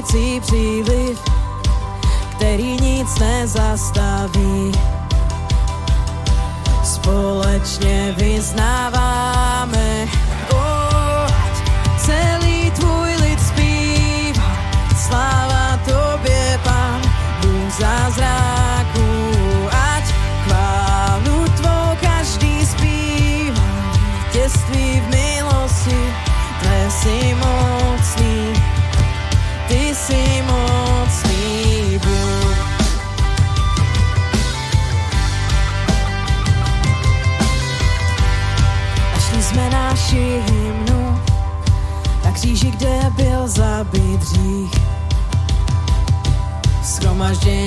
zničující příliv, který nic nezastaví. Společně vyznává changé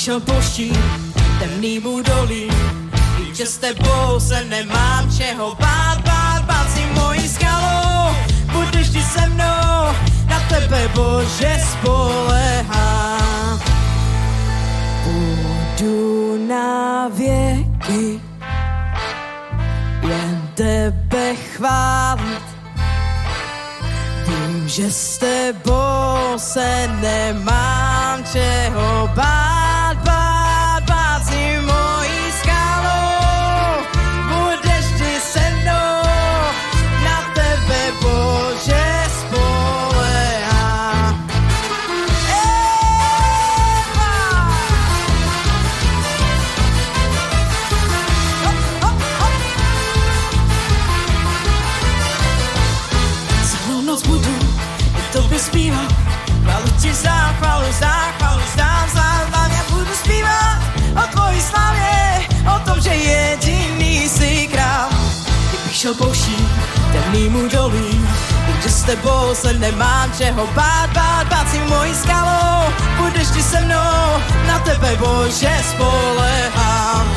našel poští temnýmu dolí. Vím, že s tebou se nemám čeho bát, bát, bát si mojí skalou. Budeš ti se mnou, na tebe Bože spolehá. Budu na věky jen tebe chválit. Vím, že s tebou se nemám čeho bát. Šel pouští temnýmu dolí, kde s tebou se nemám čeho bát, bát, bát si mojí skalou, budeš ti se mnou, na tebe Bože spolehám.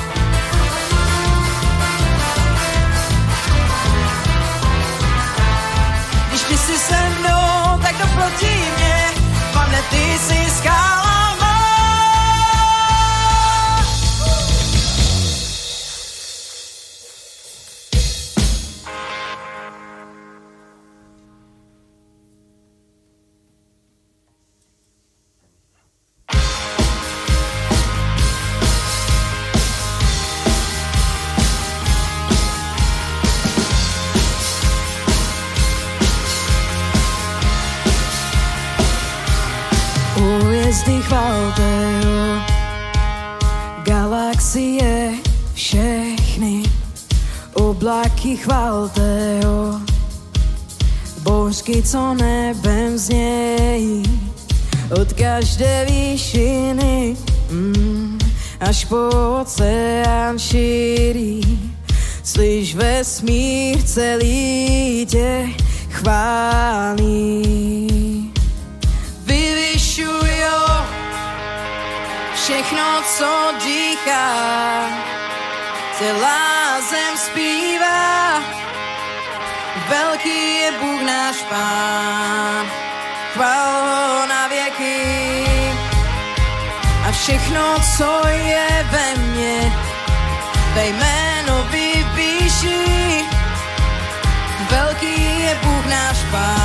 Když ty jsi se mnou, tak to proti mě, pane, ty jsi skála. Oblaky chvalte, jo. Bouřky, co nebem znějí, od každé výšiny, mm, až po oceán šíří. Slyš vesmír celý tě chválí. všechno, co dýchá, celá zem zpívá. Velký je Bůh náš pán, chval ho na věky. A všechno, co je ve mně, ve jméno vypíši. Velký je Bůh náš pán,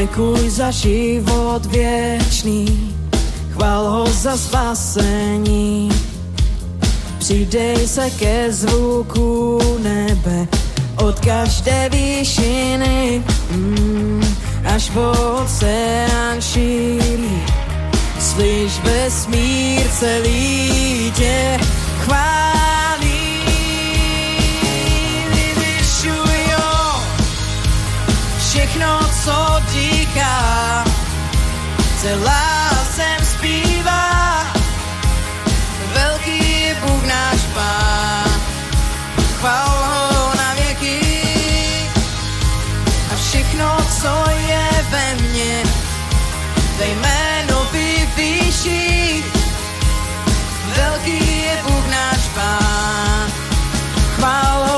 Děkuj za život věčný, chval ho za spasení. Přidej se ke zvuku nebe od každé výšiny, mm, až po oceán šíří. Slyš vesmír celý tě chválí. Všechno, co dýchá, celá sem zpívá. Velký Bůh náš pán, chval ho na věky. A všechno, co je ve mně, ve jméno vyvýší. Velký je Bůh náš pán, chval ho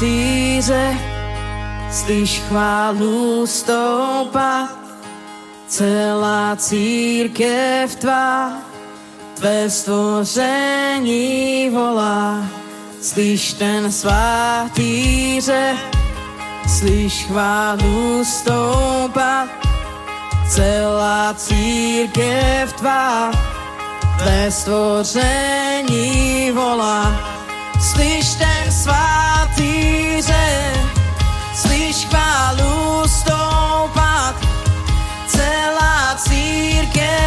svatýře, slyš chválu stoupat, celá církev tvá, tvé stvoření volá. Slyš ten svatýře, slyš chválu stoupat, celá církev tvá, tvé stvoření volá Slyš svatý celá církev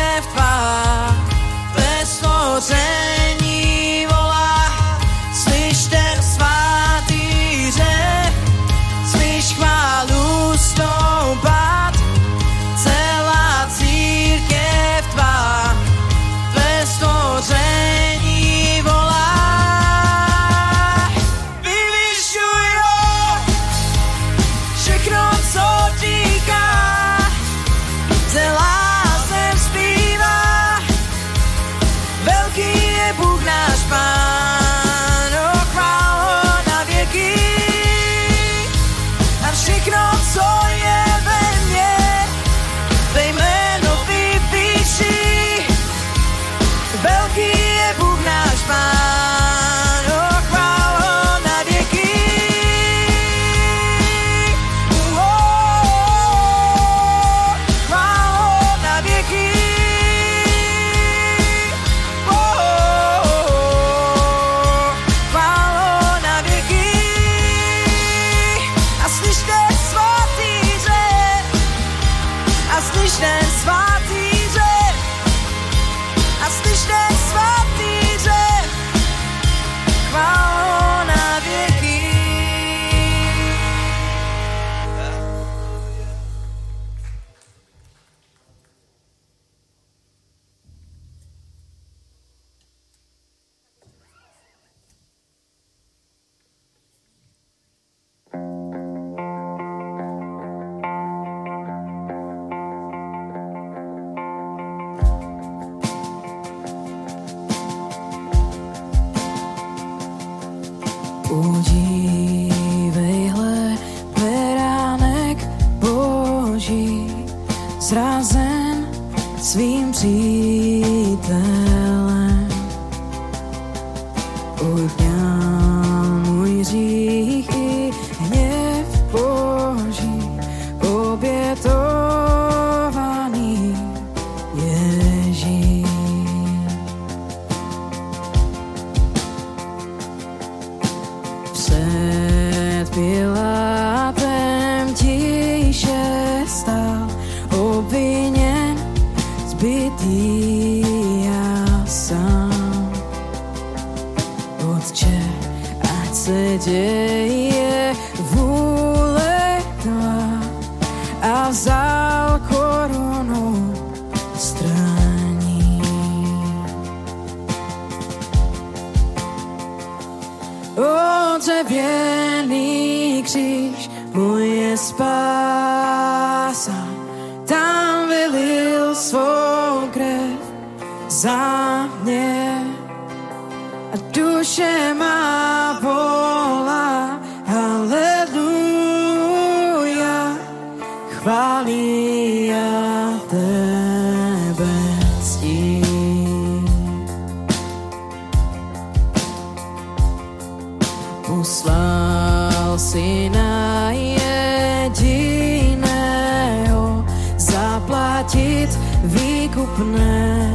kupne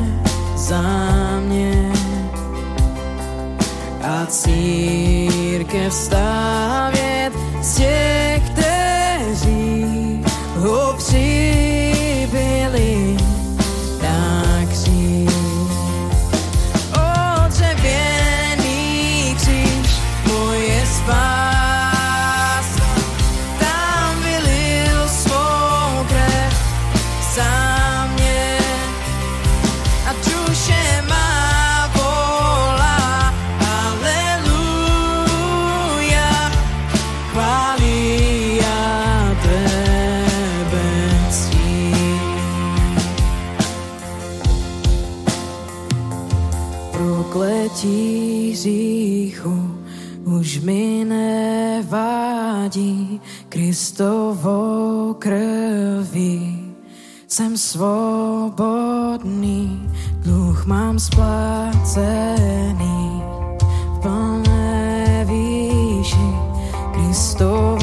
za mě a církev stavět stěch. Kristovou krví jsem svobodný, dluh mám splacený. V plné výši Kristovou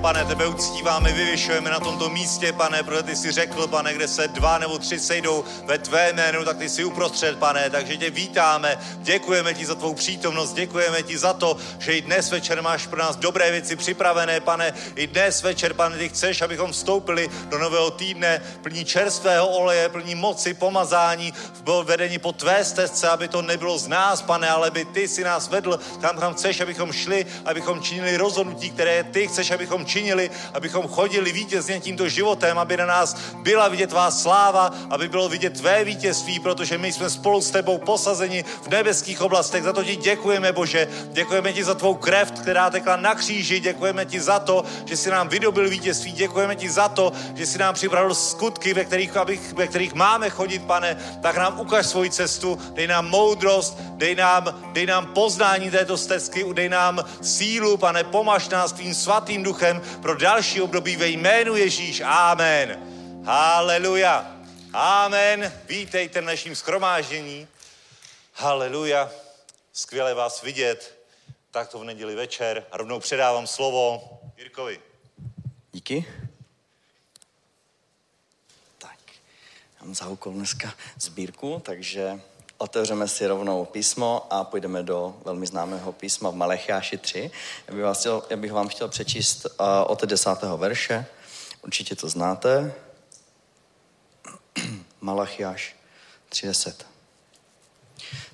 pane, tebe uctíváme, vyvěšujeme na tomto místě, pane, protože ty jsi řekl, pane, kde se dva nebo tři sejdou ve tvé jménu, tak ty jsi uprostřed, pane, takže tě vítáme, děkujeme ti za tvou přítomnost, děkujeme ti za to, že i dnes večer máš pro nás dobré věci připravené, pane, i dnes večer, pane, ty chceš, abychom vstoupili do nového týdne, plní čerstvého oleje, plní moci, pomazání, v vedení po tvé stezce, aby to nebylo z nás, pane, ale by ty si nás vedl. Tam, kam chceš, abychom šli, abychom činili rozhodnutí, které ty chceš, abychom činili, abychom chodili vítězně tímto životem, aby na nás byla vidět tvá sláva, aby bylo vidět tvé vítězství, protože my jsme spolu s tebou posazeni v nebeských oblastech. Za to ti děkujeme, Bože. Děkujeme ti za tvou krev, která tekla na kříži. Děkujeme ti za to, že jsi nám vydobil vítězství. Děkujeme ti za to, že jsi nám připravil skutky, ve kterých, abych, ve kterých máme chodit, pane. Tak nám ukaž svoji cestu, dej nám moudrost, dej nám, dej nám poznání této stezky, dej nám sílu, pane, pomaž nás tvým svatým duchem pro další období ve jménu Ježíš. Amen. Haleluja. Amen. Vítejte v naším schromáždění. Haleluja. Skvěle vás vidět. Tak to v neděli večer. A rovnou předávám slovo Jirkovi. Díky. Tak, mám za úkol dneska sbírku, takže otevřeme si rovnou písmo a půjdeme do velmi známého písma v Malechiáši 3. Já bych, vás chtěl, já bych vám chtěl přečíst uh, od desátého verše. Určitě to znáte. Malachiáš 3.10.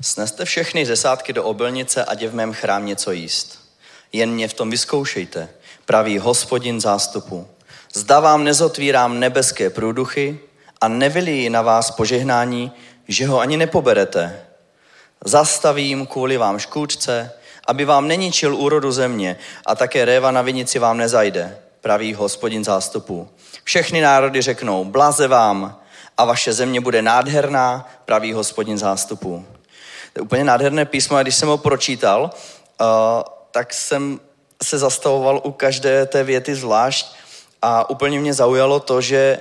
Sneste všechny desátky do obilnice, ať je v mém chrám něco jíst. Jen mě v tom vyzkoušejte, praví hospodin zástupu. Zda vám nezotvírám nebeské průduchy a nevylí na vás požehnání, že ho ani nepoberete. Zastavím kvůli vám škůdce, aby vám neničil úrodu země a také réva na vinici vám nezajde, praví hospodin zástupu. Všechny národy řeknou, blaze vám a vaše země bude nádherná, praví hospodin zástupu. To je úplně nádherné písmo a když jsem ho pročítal, uh, tak jsem se zastavoval u každé té věty zvlášť a úplně mě zaujalo to, že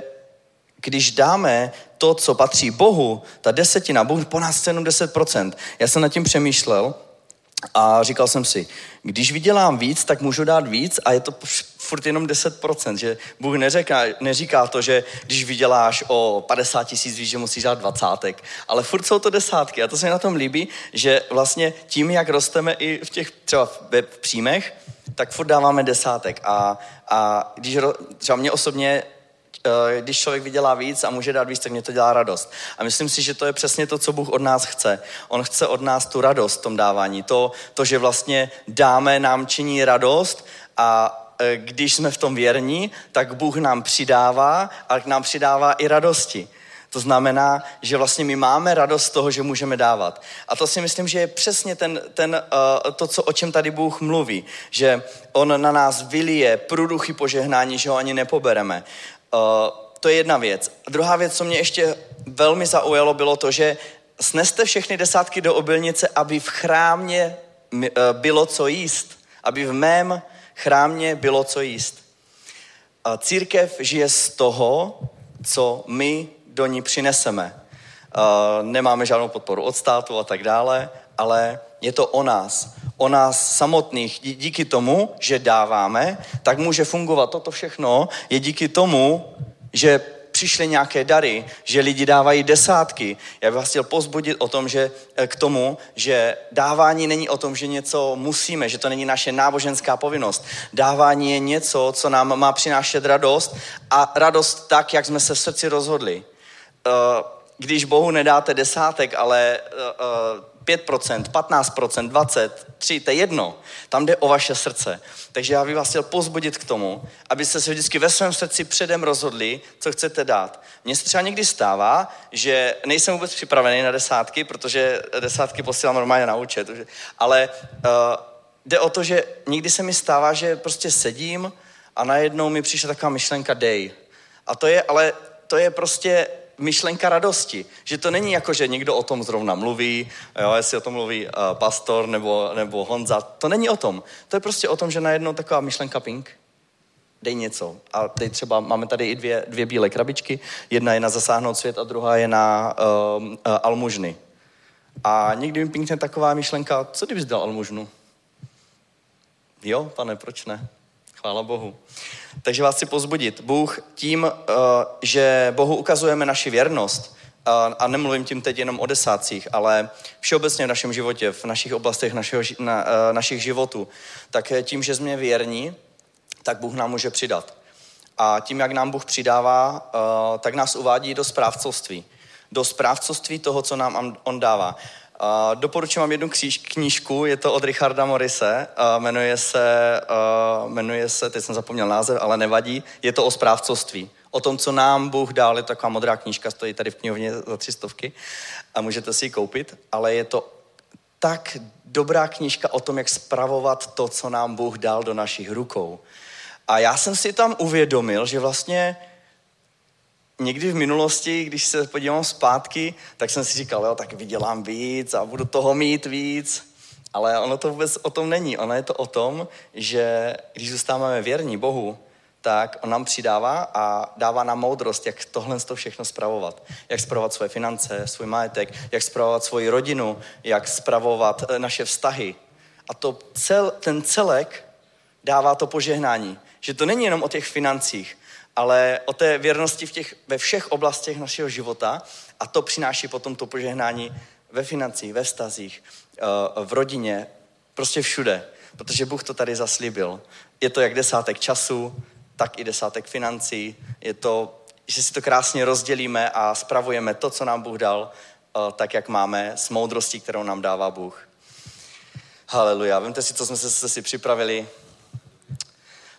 když dáme to, co patří Bohu, ta desetina, Bůh po nás jenom 10%. Já jsem nad tím přemýšlel a říkal jsem si, když vydělám víc, tak můžu dát víc a je to furt jenom 10%, že Bůh neříká, neříká to, že když vyděláš o 50 tisíc, víš, že musíš dát dvacátek, ale furt jsou to desátky a to se mi na tom líbí, že vlastně tím, jak rosteme i v těch třeba v příjmech, tak furt dáváme desátek a, a když třeba mě osobně když člověk vydělá víc a může dát víc, tak mě to dělá radost. A myslím si, že to je přesně to, co Bůh od nás chce. On chce od nás tu radost v tom dávání. To, to že vlastně dáme, nám činí radost a eh, když jsme v tom věrní, tak Bůh nám přidává a nám přidává i radosti. To znamená, že vlastně my máme radost z toho, že můžeme dávat. A to si myslím, že je přesně ten, ten, uh, to, co, o čem tady Bůh mluví. Že On na nás vylije průduchy požehnání, že ho ani nepobereme. Uh, to je jedna věc. A druhá věc, co mě ještě velmi zaujalo, bylo to, že sneste všechny desátky do obilnice, aby v chrámě uh, bylo co jíst. Aby v mém chrámě bylo co jíst. Uh, církev žije z toho, co my do ní přineseme. Nemáme žádnou podporu od státu a tak dále, ale je to o nás. O nás samotných. Díky tomu, že dáváme, tak může fungovat toto všechno. Je díky tomu, že přišly nějaké dary, že lidi dávají desátky. Já bych vás chtěl pozbudit o tom, že eh, k tomu, že dávání není o tom, že něco musíme, že to není naše náboženská povinnost. Dávání je něco, co nám má přinášet radost a radost tak, jak jsme se v srdci rozhodli. Eh, když Bohu nedáte desátek, ale eh, 5%, 15%, 20%, 3%, to je jedno. Tam jde o vaše srdce. Takže já bych vás chtěl pozbudit k tomu, abyste se vždycky ve svém srdci předem rozhodli, co chcete dát. Mně se třeba někdy stává, že nejsem vůbec připravený na desátky, protože desátky posílám normálně na účet. Ale uh, jde o to, že někdy se mi stává, že prostě sedím a najednou mi přišla taková myšlenka dej. A to je, ale to je prostě myšlenka radosti. Že to není jako, že někdo o tom zrovna mluví, jo, jestli o tom mluví uh, pastor nebo, nebo Honza. To není o tom. To je prostě o tom, že najednou taková myšlenka pink, dej něco. A teď třeba máme tady i dvě, dvě bílé krabičky. Jedna je na zasáhnout svět a druhá je na uh, uh, almužny. A někdy mi pinkne taková myšlenka, co kdybys dal almužnu? Jo, pane, proč ne? Chvála Bohu. Takže vás chci pozbudit. Bůh tím, eh, že Bohu ukazujeme naši věrnost, a nemluvím tím teď jenom o desátcích, ale všeobecně v našem životě, v našich oblastech našeho, na, eh, našich životů, tak tím, že jsme věrní, tak Bůh nám může přidat. A tím, jak nám Bůh přidává, eh, tak nás uvádí do správcovství. Do správcovství toho, co nám On dává. Uh, doporučím vám jednu kříž, knížku, je to od Richarda Morise, uh, jmenuje, se, uh, jmenuje se, teď jsem zapomněl název, ale nevadí, je to o správcovství. O tom, co nám Bůh dal, je to taková modrá knížka, stojí tady v knihovně za tři stovky a můžete si ji koupit, ale je to tak dobrá knížka o tom, jak spravovat to, co nám Bůh dal do našich rukou. A já jsem si tam uvědomil, že vlastně někdy v minulosti, když se podívám zpátky, tak jsem si říkal, jo, tak vydělám víc a budu toho mít víc. Ale ono to vůbec o tom není. Ono je to o tom, že když zůstáváme věrní Bohu, tak on nám přidává a dává nám moudrost, jak tohle to všechno spravovat. Jak spravovat svoje finance, svůj majetek, jak spravovat svoji rodinu, jak spravovat eh, naše vztahy. A to cel, ten celek dává to požehnání. Že to není jenom o těch financích, ale o té věrnosti v těch, ve všech oblastech našeho života a to přináší potom to požehnání ve financích, ve vztazích, eh, v rodině, prostě všude, protože Bůh to tady zaslíbil. Je to jak desátek času, tak i desátek financí. Je to, že si to krásně rozdělíme a spravujeme to, co nám Bůh dal, eh, tak, jak máme, s moudrostí, kterou nám dává Bůh. Haleluja. Vemte si, co jsme se si připravili.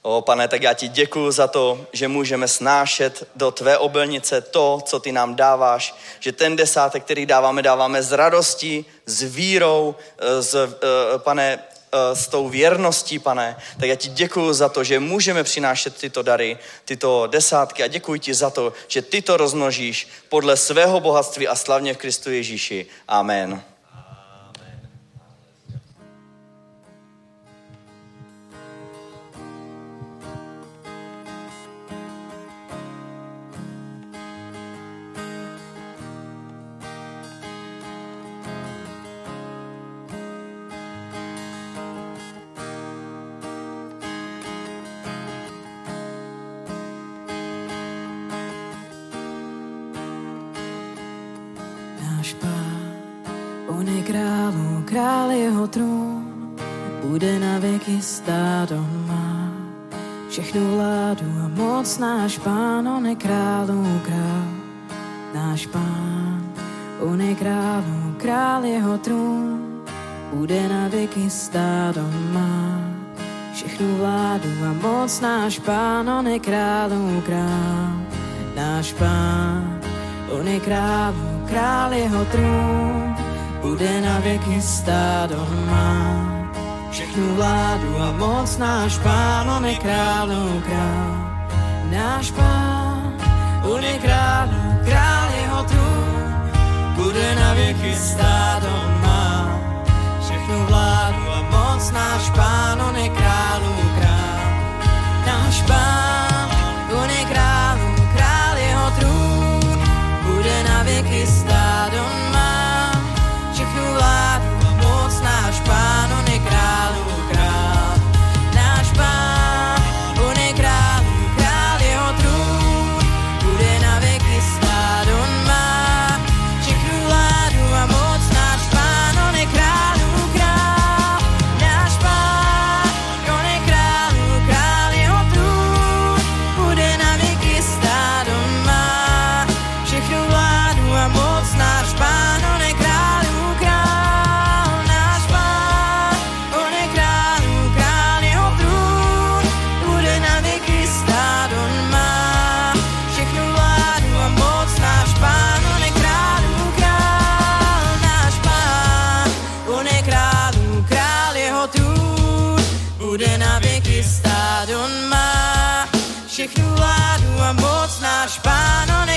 O pane, tak já ti děkuji za to, že můžeme snášet do tvé obilnice to, co ty nám dáváš, že ten desátek, který dáváme, dáváme s radostí, s vírou, eh, s, eh, pane, eh, s tou věrností, pane, tak já ti děkuji za to, že můžeme přinášet tyto dary, tyto desátky a děkuji ti za to, že ty to rozmnožíš podle svého bohatství a slavně v Kristu Ježíši. Amen. Moc náš pán, on je králů král. Náš pán, on je králů král, jeho trůn. Bude na věky stát, má všechnu vládu a moc náš pán, on je králů král. Náš pán, on je králů král, jeho trůn bude na věky stát, má všechnu vládu a moc náš pán, on je králů král. Náš pán, on je král, král jeho trůn, bude na věky stát, on má všechnu vládu a moc, náš pán, on je králů král, náš pán, on je král, král jeho trůn, bude na věky stát, na věky stát, on má. Všechnu vládu a moc náš pán, on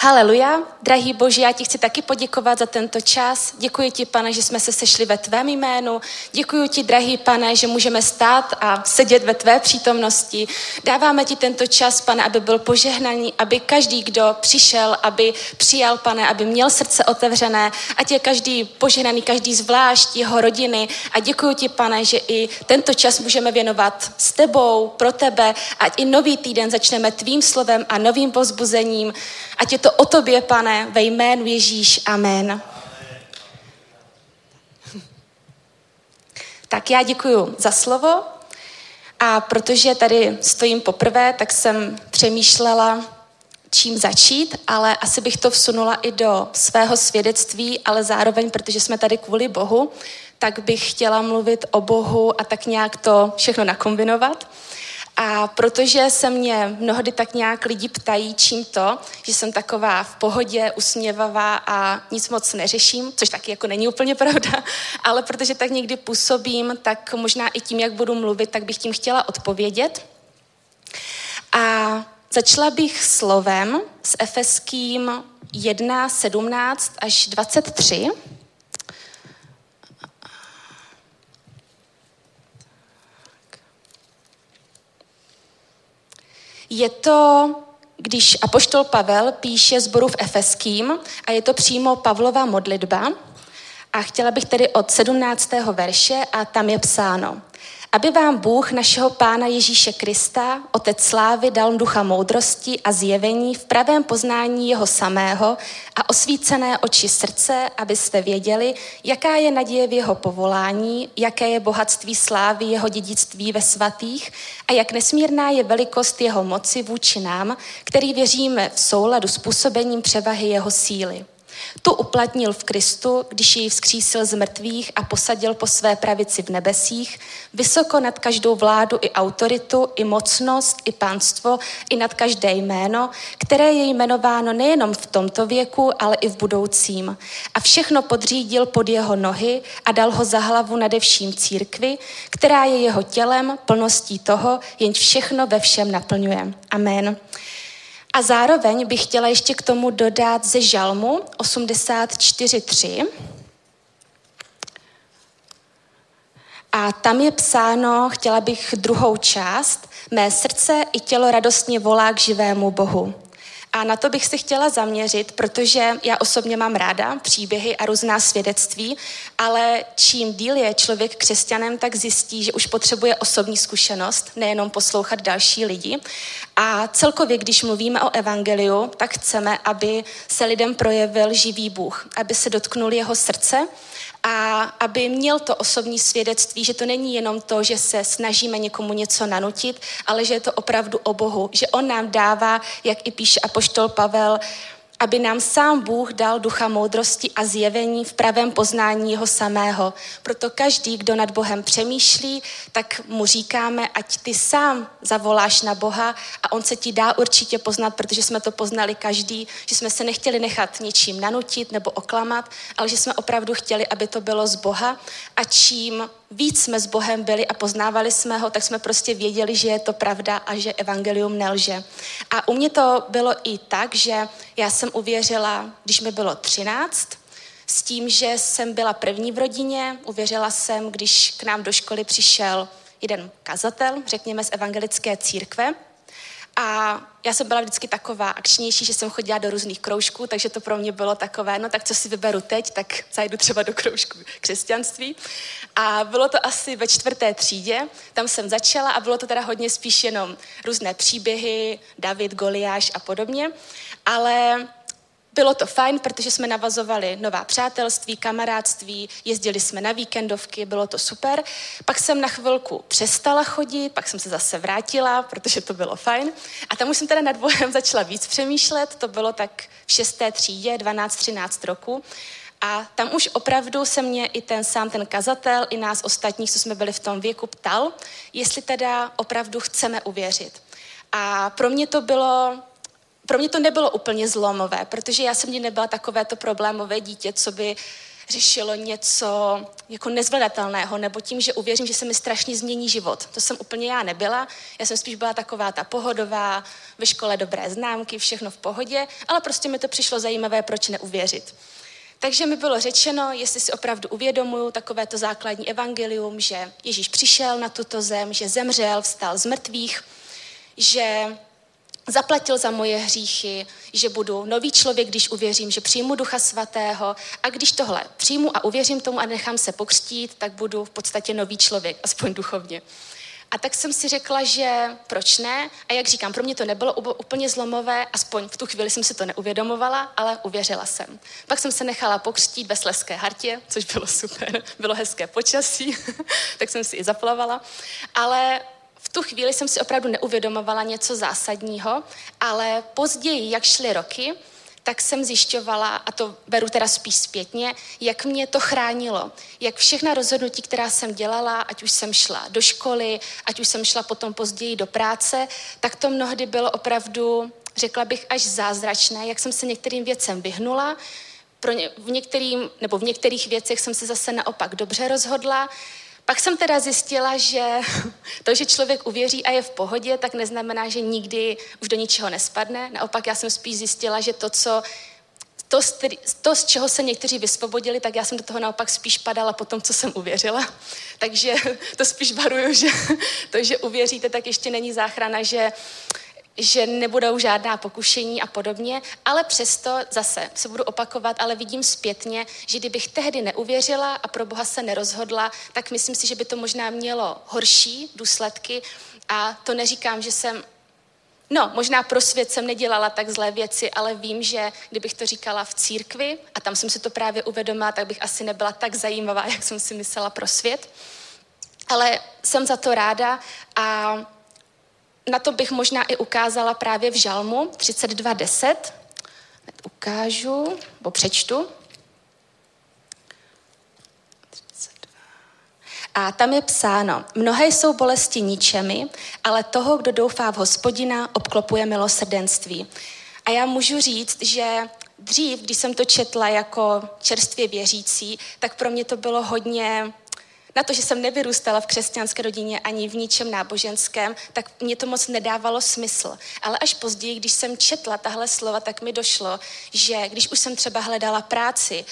Haleluja. Drahý Bože, já ti chci taky poděkovat za tento čas. Děkuji ti, pane, že jsme se sešli ve tvém jménu. Děkuji ti, drahý pane, že můžeme stát a sedět ve tvé přítomnosti. Dáváme ti tento čas, pane, aby byl požehnaný, aby každý, kdo přišel, aby přijal, pane, aby měl srdce otevřené, ať je každý požehnaný, každý zvlášť, jeho rodiny. A děkuji ti, pane, že i tento čas můžeme věnovat s tebou, pro tebe, ať i nový týden začneme tvým slovem a novým pozbuzením. Ať je to o tobě, pane, ve jménu Ježíš. Amen. Tak já děkuji za slovo a protože tady stojím poprvé, tak jsem přemýšlela, čím začít, ale asi bych to vsunula i do svého svědectví, ale zároveň, protože jsme tady kvůli Bohu, tak bych chtěla mluvit o Bohu a tak nějak to všechno nakombinovat. A protože se mě mnohdy tak nějak lidi ptají, čím to, že jsem taková v pohodě, usměvavá a nic moc neřeším, což taky jako není úplně pravda, ale protože tak někdy působím, tak možná i tím, jak budu mluvit, tak bych tím chtěla odpovědět. A začala bych slovem s Efeským 1, 17 až 23. Je to, když Apoštol Pavel píše zboru v Efeským a je to přímo Pavlova modlitba. A chtěla bych tedy od 17. verše a tam je psáno aby vám Bůh našeho Pána Ježíše Krista, Otec slávy, dal ducha moudrosti a zjevení v pravém poznání jeho samého a osvícené oči srdce, abyste věděli, jaká je naděje v jeho povolání, jaké je bohatství slávy jeho dědictví ve svatých a jak nesmírná je velikost jeho moci vůči nám, který věříme v souladu s působením převahy jeho síly. Tu uplatnil v Kristu, když jej vzkřísil z mrtvých a posadil po své pravici v nebesích, vysoko nad každou vládu i autoritu, i mocnost, i pánstvo, i nad každé jméno, které je jmenováno nejenom v tomto věku, ale i v budoucím. A všechno podřídil pod jeho nohy a dal ho za hlavu nade vším církvi, která je jeho tělem, plností toho, jenž všechno ve všem naplňuje. Amen. A zároveň bych chtěla ještě k tomu dodat ze Žalmu 84.3. A tam je psáno, chtěla bych druhou část, mé srdce i tělo radostně volá k živému Bohu. A na to bych se chtěla zaměřit, protože já osobně mám ráda příběhy a různá svědectví, ale čím díl je člověk křesťanem, tak zjistí, že už potřebuje osobní zkušenost, nejenom poslouchat další lidi. A celkově, když mluvíme o evangeliu, tak chceme, aby se lidem projevil živý Bůh, aby se dotknul jeho srdce, a aby měl to osobní svědectví, že to není jenom to, že se snažíme někomu něco nanutit, ale že je to opravdu o Bohu, že On nám dává, jak i píše apoštol Pavel, aby nám sám Bůh dal ducha moudrosti a zjevení v pravém poznání jeho samého. Proto každý, kdo nad Bohem přemýšlí, tak mu říkáme, ať ty sám zavoláš na Boha a on se ti dá určitě poznat, protože jsme to poznali každý, že jsme se nechtěli nechat ničím nanutit nebo oklamat, ale že jsme opravdu chtěli, aby to bylo z Boha a čím víc jsme s Bohem byli a poznávali jsme ho, tak jsme prostě věděli, že je to pravda a že evangelium nelže. A u mě to bylo i tak, že já jsem uvěřila, když mi bylo 13, s tím, že jsem byla první v rodině, uvěřila jsem, když k nám do školy přišel jeden kazatel, řekněme z evangelické církve, A já jsem byla vždycky taková akčnější, že jsem chodila do různých kroužků, takže to pro mě bylo takové, no tak co si vyberu teď, tak zajdu třeba do kroužku křesťanství. A bylo to asi ve čtvrté třídě, tam jsem začala a bylo to teda hodně spíš jenom různé příběhy, David, Goliáš a podobně. Ale bylo to fajn, protože jsme navazovali nová přátelství, kamarádství, jezdili jsme na víkendovky, bylo to super. Pak jsem na chvilku přestala chodit, pak jsem se zase vrátila, protože to bylo fajn. A tam už jsem teda nad Bohem začala víc přemýšlet, to bylo tak v šesté třídě, 12-13 roku. A tam už opravdu se mě i ten sám ten kazatel, i nás ostatních, co jsme byli v tom věku, ptal, jestli teda opravdu chceme uvěřit. A pro mě to bylo pro mě to nebylo úplně zlomové, protože já jsem mě nebyla takové to problémové dítě, co by řešilo něco jako nezvladatelného, nebo tím, že uvěřím, že se mi strašně změní život. To jsem úplně já nebyla. Já jsem spíš byla taková ta pohodová, ve škole dobré známky, všechno v pohodě, ale prostě mi to přišlo zajímavé, proč neuvěřit. Takže mi bylo řečeno, jestli si opravdu uvědomuju takové to základní evangelium, že Ježíš přišel na tuto zem, že zemřel, vstal z mrtvých, že zaplatil za moje hříchy, že budu nový člověk, když uvěřím, že přijmu Ducha Svatého a když tohle přijmu a uvěřím tomu a nechám se pokřtít, tak budu v podstatě nový člověk, aspoň duchovně. A tak jsem si řekla, že proč ne? A jak říkám, pro mě to nebylo úplně zlomové, aspoň v tu chvíli jsem si to neuvědomovala, ale uvěřila jsem. Pak jsem se nechala pokřtít ve Sleské hartě, což bylo super, bylo hezké počasí, tak jsem si i zaplavala. Ale tu chvíli jsem si opravdu neuvědomovala něco zásadního, ale později, jak šly roky, tak jsem zjišťovala, a to beru teda spíš zpětně, jak mě to chránilo. Jak všechna rozhodnutí, která jsem dělala, ať už jsem šla do školy, ať už jsem šla potom později do práce, tak to mnohdy bylo opravdu, řekla bych, až zázračné, jak jsem se některým věcem vyhnula, pro ně, v, některým, nebo v některých věcech jsem se zase naopak dobře rozhodla, pak jsem teda zjistila, že to, že člověk uvěří a je v pohodě, tak neznamená, že nikdy už do ničeho nespadne. Naopak já jsem spíš zjistila, že to, co to, to, z čeho se někteří vysvobodili, tak já jsem do toho naopak spíš padala po tom, co jsem uvěřila. Takže to spíš varuju, že to, že uvěříte, tak ještě není záchrana, že že nebudou žádná pokušení a podobně, ale přesto zase se budu opakovat, ale vidím zpětně, že kdybych tehdy neuvěřila a pro Boha se nerozhodla, tak myslím si, že by to možná mělo horší důsledky a to neříkám, že jsem No, možná pro svět jsem nedělala tak zlé věci, ale vím, že kdybych to říkala v církvi, a tam jsem si to právě uvědomila, tak bych asi nebyla tak zajímavá, jak jsem si myslela pro svět. Ale jsem za to ráda a na to bych možná i ukázala právě v Žalmu 32.10. Ukážu, bo přečtu. A tam je psáno, mnohé jsou bolesti ničemi, ale toho, kdo doufá v hospodina, obklopuje milosrdenství. A já můžu říct, že dřív, když jsem to četla jako čerstvě věřící, tak pro mě to bylo hodně na to, že jsem nevyrůstala v křesťanské rodině ani v ničem náboženském, tak mě to moc nedávalo smysl. Ale až později, když jsem četla tahle slova, tak mi došlo, že když už jsem třeba hledala práci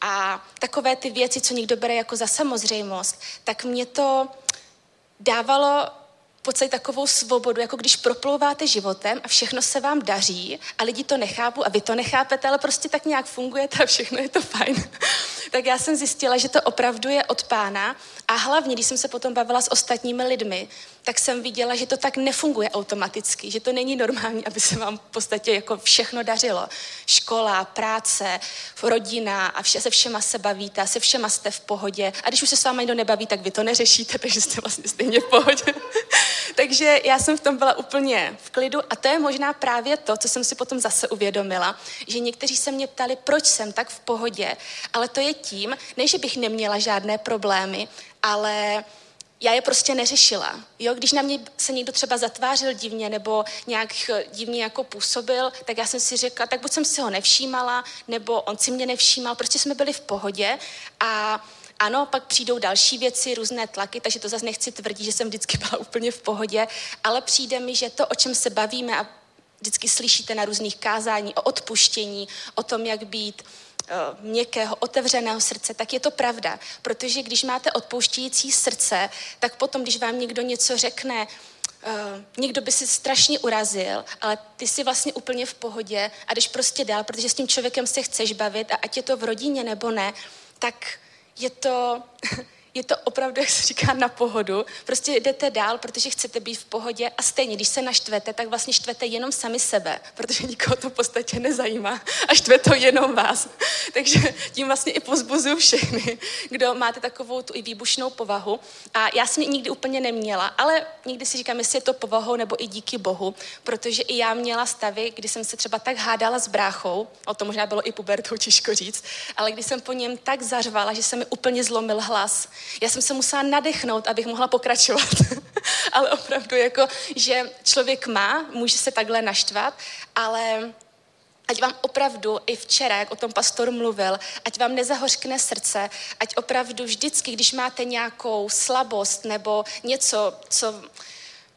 a takové ty věci, co někdo bere jako za samozřejmost, tak mě to dávalo podstatě takovou svobodu, jako když proplouváte životem a všechno se vám daří a lidi to nechápu a vy to nechápete, ale prostě tak nějak fungujete a všechno je to fajn. tak já jsem zjistila, že to opravdu je od pána a hlavně, když jsem se potom bavila s ostatními lidmi, tak jsem viděla, že to tak nefunguje automaticky, že to není normální, aby se vám v podstatě jako všechno dařilo. Škola, práce, rodina a vše, se všema se bavíte, se všema jste v pohodě. A když už se s vámi někdo nebaví, tak vy to neřešíte, takže jste vlastně stejně v pohodě. takže já jsem v tom byla úplně v klidu a to je možná právě to, co jsem si potom zase uvědomila, že někteří se mě ptali, proč jsem tak v pohodě, ale to je tím, ne, že bych neměla žádné problémy, ale já je prostě neřešila. Jo? Když na mě se někdo třeba zatvářil divně nebo nějak divně jako působil, tak já jsem si řekla, tak buď jsem si ho nevšímala, nebo on si mě nevšímal, prostě jsme byli v pohodě a ano, pak přijdou další věci, různé tlaky, takže to zase nechci tvrdit, že jsem vždycky byla úplně v pohodě, ale přijde mi, že to, o čem se bavíme a vždycky slyšíte na různých kázání o odpuštění, o tom, jak být měkkého, otevřeného srdce, tak je to pravda. Protože když máte odpouštějící srdce, tak potom, když vám někdo něco řekne, Uh, někdo by si strašně urazil, ale ty jsi vlastně úplně v pohodě a jdeš prostě dál, protože s tím člověkem se chceš bavit a ať je to v rodině nebo ne, tak je to, je to opravdu, jak se říká, na pohodu. Prostě jdete dál, protože chcete být v pohodě a stejně, když se naštvete, tak vlastně štvete jenom sami sebe, protože nikoho to v podstatě nezajímá a štve to jenom vás. Takže tím vlastně i pozbuzuju všechny, kdo máte takovou tu i výbušnou povahu. A já jsem ji nikdy úplně neměla, ale nikdy si říkám, jestli je to povahou nebo i díky Bohu, protože i já měla stavy, kdy jsem se třeba tak hádala s bráchou, o to možná bylo i pubertou těžko říct, ale když jsem po něm tak zařvala, že se mi úplně zlomil hlas, já jsem se musela nadechnout, abych mohla pokračovat. ale opravdu jako, že člověk má, může se takhle naštvat, ale ať vám opravdu i včera, jak o tom pastor mluvil, ať vám nezahořkne srdce, ať opravdu vždycky, když máte nějakou slabost nebo něco, co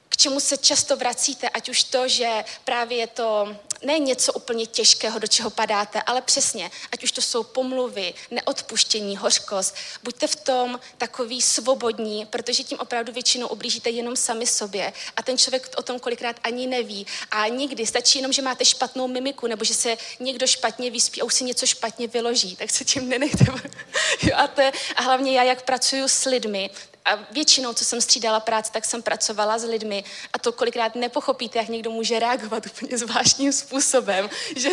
k čemu se často vracíte, ať už to, že právě je to ne něco úplně těžkého, do čeho padáte, ale přesně, ať už to jsou pomluvy, neodpuštění, hořkost, buďte v tom takový svobodní, protože tím opravdu většinou ublížíte jenom sami sobě a ten člověk o tom kolikrát ani neví. A nikdy stačí jenom, že máte špatnou mimiku nebo že se někdo špatně vyspí a už si něco špatně vyloží, tak se tím nenechte. a, to je, a hlavně já, jak pracuji s lidmi, a většinou, co jsem střídala práci, tak jsem pracovala s lidmi a to kolikrát nepochopíte, jak někdo může reagovat úplně zvláštním způsobem, že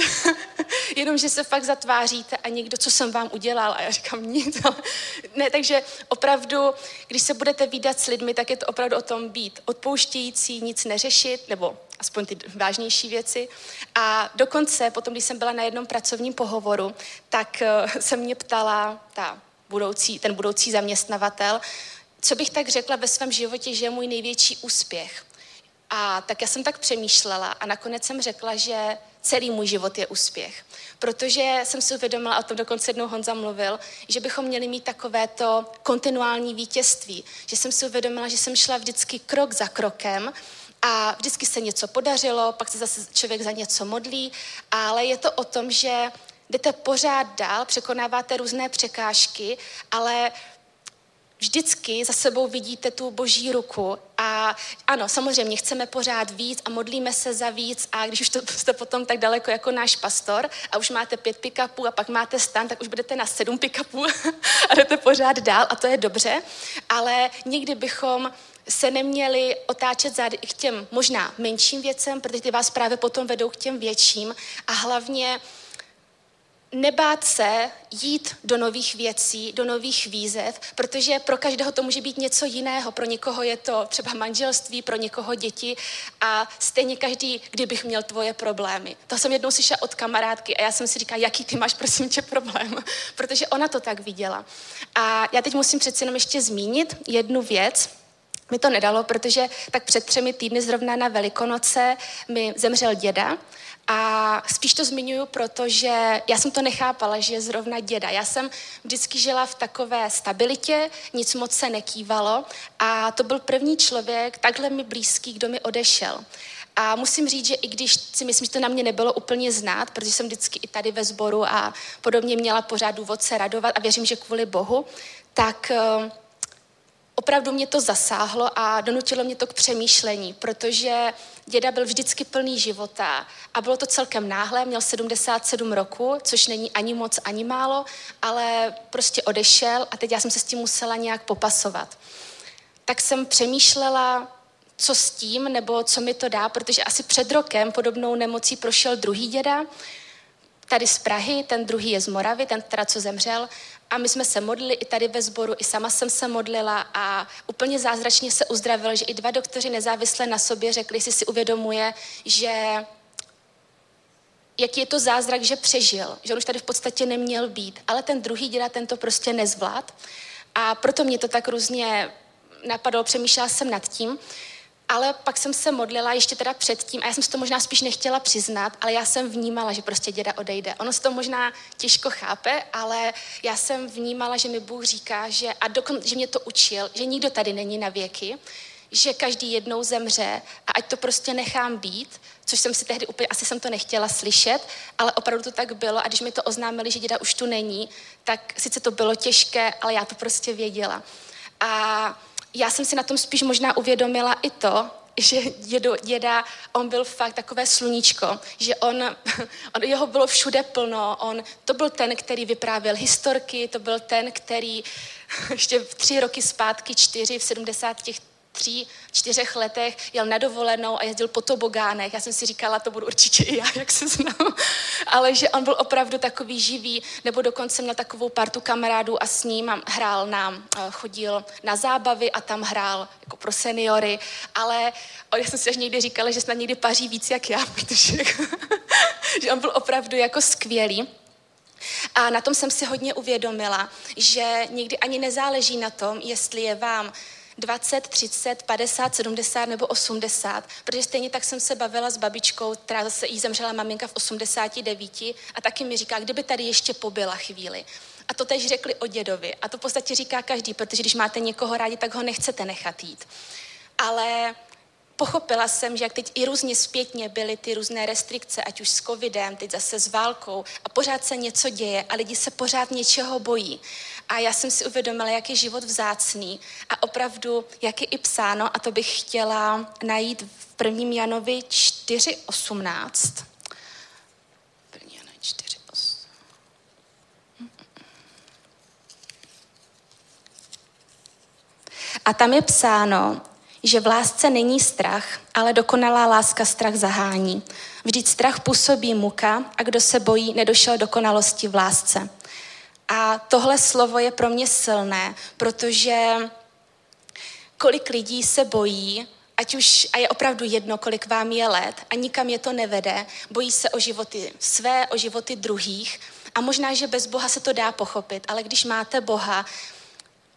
jenom, že se fakt zatváříte a někdo, co jsem vám udělal a já říkám nic. Ne, takže opravdu, když se budete výdat s lidmi, tak je to opravdu o tom být odpouštějící, nic neřešit, nebo aspoň ty vážnější věci. A dokonce, potom, když jsem byla na jednom pracovním pohovoru, tak eh, se mě ptala ta budoucí, ten budoucí zaměstnavatel, co bych tak řekla ve svém životě, že je můj největší úspěch. A tak já jsem tak přemýšlela a nakonec jsem řekla, že celý můj život je úspěch. Protože jsem si uvědomila, a o tom dokonce jednou Honza mluvil, že bychom měli mít takovéto kontinuální vítězství. Že jsem si uvědomila, že jsem šla vždycky krok za krokem a vždycky se něco podařilo, pak se zase člověk za něco modlí, ale je to o tom, že jdete pořád dál, překonáváte různé překážky, ale vždycky za sebou vidíte tu boží ruku. A ano, samozřejmě chceme pořád víc a modlíme se za víc. A když už to jste potom tak daleko jako náš pastor a už máte pět pick-upů a pak máte stan, tak už budete na sedm pick-upů a jdete pořád dál a to je dobře, ale nikdy bychom se neměli otáčet zády k těm možná menším věcem, protože ty vás právě potom vedou k těm větším. A hlavně nebát se jít do nových věcí, do nových výzev, protože pro každého to může být něco jiného. Pro někoho je to třeba manželství, pro někoho děti a stejně každý, kdybych měl tvoje problémy. To jsem jednou slyšela od kamarádky a já jsem si říkala, jaký ty máš, prosím tě, problém, protože ona to tak viděla. A já teď musím přece jenom ještě zmínit jednu věc, mi to nedalo, protože tak před třemi týdny zrovna na Velikonoce mi zemřel děda a spíš to zmiňuji, protože já jsem to nechápala, že je zrovna děda. Já jsem vždycky žila v takové stabilitě, nic moc se nekývalo a to byl první člověk, takhle mi blízký, kdo mi odešel. A musím říct, že i když si myslím, že to na mě nebylo úplně znát, protože jsem vždycky i tady ve sboru a podobně měla pořád důvod se radovat a věřím, že kvůli Bohu, tak uh, opravdu mě to zasáhlo a donutilo mě to k přemýšlení, protože děda byl vždycky plný života a bylo to celkem náhle, měl 77 roku, což není ani moc, ani málo, ale prostě odešel a teď já jsem se s tím musela nějak popasovat. Tak jsem přemýšlela, co s tím, nebo co mi to dá, protože asi před rokem podobnou nemocí prošel druhý děda, tady z Prahy, ten druhý je z Moravy, ten teda, co zemřel, a my jsme se modlili i tady ve sboru, i sama jsem se modlila a úplně zázračně se uzdravil, že i dva doktoři nezávisle na sobě řekli, si si uvědomuje, že jaký je to zázrak, že přežil, že on už tady v podstatě neměl být, ale ten druhý děda ten to prostě nezvlád. A proto mě to tak různě napadlo, přemýšlela jsem nad tím. Ale pak jsem se modlila ještě teda předtím, a já jsem si to možná spíš nechtěla přiznat, ale já jsem vnímala, že prostě děda odejde. Ono se to možná těžko chápe, ale já jsem vnímala, že mi Bůh říká, že, a dokon, že mě to učil, že nikdo tady není na věky, že každý jednou zemře a ať to prostě nechám být, což jsem si tehdy úplně, asi jsem to nechtěla slyšet, ale opravdu to tak bylo a když mi to oznámili, že děda už tu není, tak sice to bylo těžké, ale já to prostě věděla. A já jsem si na tom spíš možná uvědomila i to, že dědo, děda, on byl fakt takové sluníčko, že on, on, jeho bylo všude plno, on, to byl ten, který vyprávěl historky, to byl ten, který ještě tři roky zpátky, čtyři, v 70 těch tří, čtyřech letech jel na dovolenou a jezdil po tobogánech. Já jsem si říkala, to budu určitě i já, jak se znám. Ale že on byl opravdu takový živý, nebo dokonce měl takovou partu kamarádů a s ním hrál nám, eh, chodil na zábavy a tam hrál jako pro seniory. Ale já jsem si až někdy říkala, že snad někdy paří víc jak já, protože že on byl opravdu jako skvělý. A na tom jsem si hodně uvědomila, že někdy ani nezáleží na tom, jestli je vám 20, 30, 50, 70 nebo 80, protože stejně tak jsem se bavila s babičkou, která zase jí zemřela maminka v 89 a taky mi říká, kdyby tady ještě pobyla chvíli. A to tež řekli o dědovi. A to v podstatě říká každý, protože když máte někoho rádi, tak ho nechcete nechat jít. Ale pochopila jsem, že jak teď i různě zpětně byly ty různé restrikce, ať už s covidem, teď zase s válkou a pořád se něco děje a lidi se pořád něčeho bojí. A já jsem si uvědomila, jak je život vzácný a opravdu, jak je i psáno, a to bych chtěla najít v 1. Janovi 4.18. 1. Janovi 4.8. A tam je psáno, že v lásce není strach, ale dokonalá láska strach zahání. Vždyť strach působí muka a kdo se bojí, nedošel dokonalosti v lásce. A tohle slovo je pro mě silné, protože kolik lidí se bojí, ať už, a je opravdu jedno, kolik vám je let a nikam je to nevede, bojí se o životy své, o životy druhých. A možná, že bez Boha se to dá pochopit, ale když máte Boha,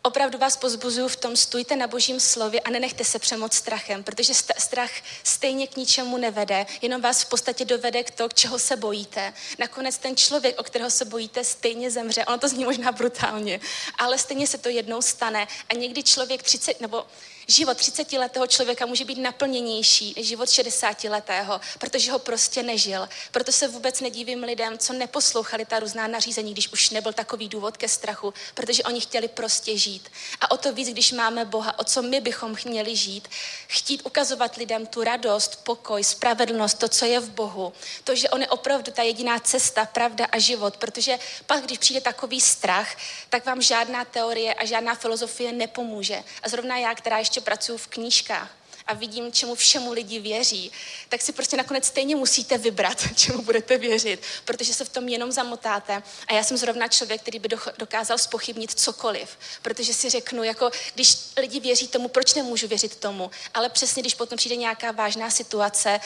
opravdu vás pozbuzuju v tom, stůjte na božím slově a nenechte se přemoc strachem, protože strach stejně k ničemu nevede, jenom vás v podstatě dovede k to, k čeho se bojíte. Nakonec ten člověk, o kterého se bojíte, stejně zemře. Ono to zní možná brutálně, ale stejně se to jednou stane. A někdy člověk 30, nebo život 30-letého člověka může být naplněnější než život 60-letého, protože ho prostě nežil. Proto se vůbec nedívím lidem, co neposlouchali ta různá nařízení, když už nebyl takový důvod ke strachu, protože oni chtěli prostě žít. A o to víc, když máme Boha, o co my bychom měli žít, chtít ukazovat lidem tu radost, pokoj, spravedlnost, to, co je v Bohu. To, že on je opravdu ta jediná cesta, pravda a život, protože pak, když přijde takový strach, tak vám žádná teorie a žádná filozofie nepomůže. A zrovna já, která ještě ještě pracuju v knížkách a vidím, čemu všemu lidi věří, tak si prostě nakonec stejně musíte vybrat, čemu budete věřit, protože se v tom jenom zamotáte. A já jsem zrovna člověk, který by dokázal spochybnit cokoliv, protože si řeknu, jako když lidi věří tomu, proč nemůžu věřit tomu, ale přesně, když potom přijde nějaká vážná situace,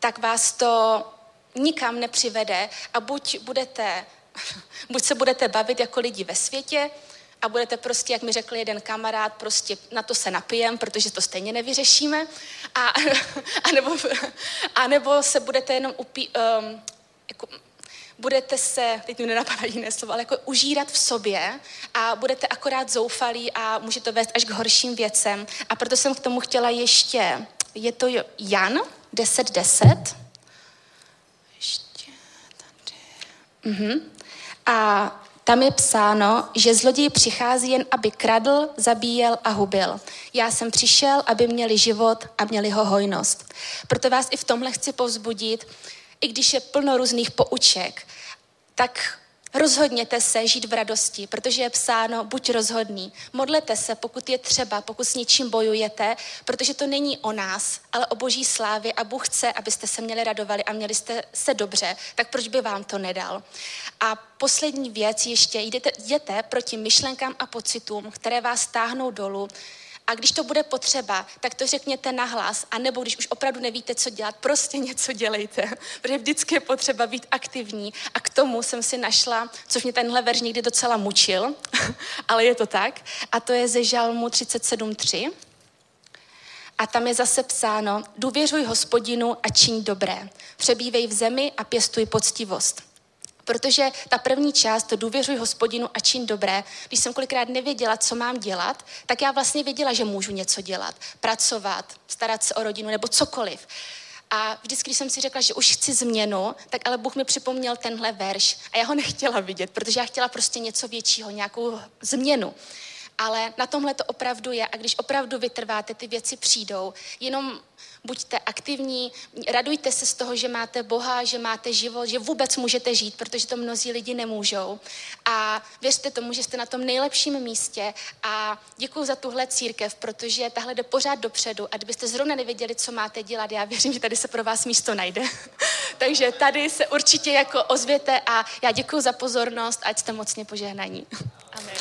tak vás to nikam nepřivede a buď budete, buď se budete bavit jako lidi ve světě, a budete prostě, jak mi řekl jeden kamarád, prostě na to se napijem, protože to stejně nevyřešíme. A, a, nebo, a nebo se budete jenom upí, um, jako, budete se, teď mi nenapadá jiné slovo, ale jako užírat v sobě a budete akorát zoufalí a může to vést až k horším věcem. A proto jsem k tomu chtěla ještě, je to Jan 10.10. 10. Ještě tady. Mhm. A tam je psáno, že zloděj přichází jen, aby kradl, zabíjel a hubil. Já jsem přišel, aby měli život a měli ho hojnost. Proto vás i v tomhle chci povzbudit, i když je plno různých pouček, tak Rozhodněte se žít v radosti, protože je psáno, buď rozhodný. Modlete se, pokud je třeba, pokud s něčím bojujete, protože to není o nás, ale o boží slávě a Bůh chce, abyste se měli radovali a měli jste se dobře, tak proč by vám to nedal? A poslední věc ještě, jděte, jděte proti myšlenkám a pocitům, které vás táhnou dolů, a když to bude potřeba, tak to řekněte nahlas. A nebo když už opravdu nevíte, co dělat, prostě něco dělejte. Protože vždycky je potřeba být aktivní. A k tomu jsem si našla, což mě tenhle verš někdy docela mučil, ale je to tak. A to je ze Žalmu 37.3. A tam je zase psáno, důvěřuj hospodinu a čiň dobré. Přebývej v zemi a pěstuj poctivost. Protože ta první část, to důvěřuj hospodinu a čin dobré, když jsem kolikrát nevěděla, co mám dělat, tak já vlastně věděla, že můžu něco dělat. Pracovat, starat se o rodinu nebo cokoliv. A vždycky, když jsem si řekla, že už chci změnu, tak ale Bůh mi připomněl tenhle verš a já ho nechtěla vidět, protože já chtěla prostě něco většího, nějakou změnu. Ale na tomhle to opravdu je a když opravdu vytrváte, ty věci přijdou. Jenom buďte aktivní, radujte se z toho, že máte Boha, že máte život, že vůbec můžete žít, protože to mnozí lidi nemůžou. A věřte tomu, že jste na tom nejlepším místě a děkuji za tuhle církev, protože tahle jde pořád dopředu a kdybyste zrovna nevěděli, co máte dělat, já věřím, že tady se pro vás místo najde. Takže tady se určitě jako ozvěte a já děkuji za pozornost, ať jste mocně požehnaní. Amen.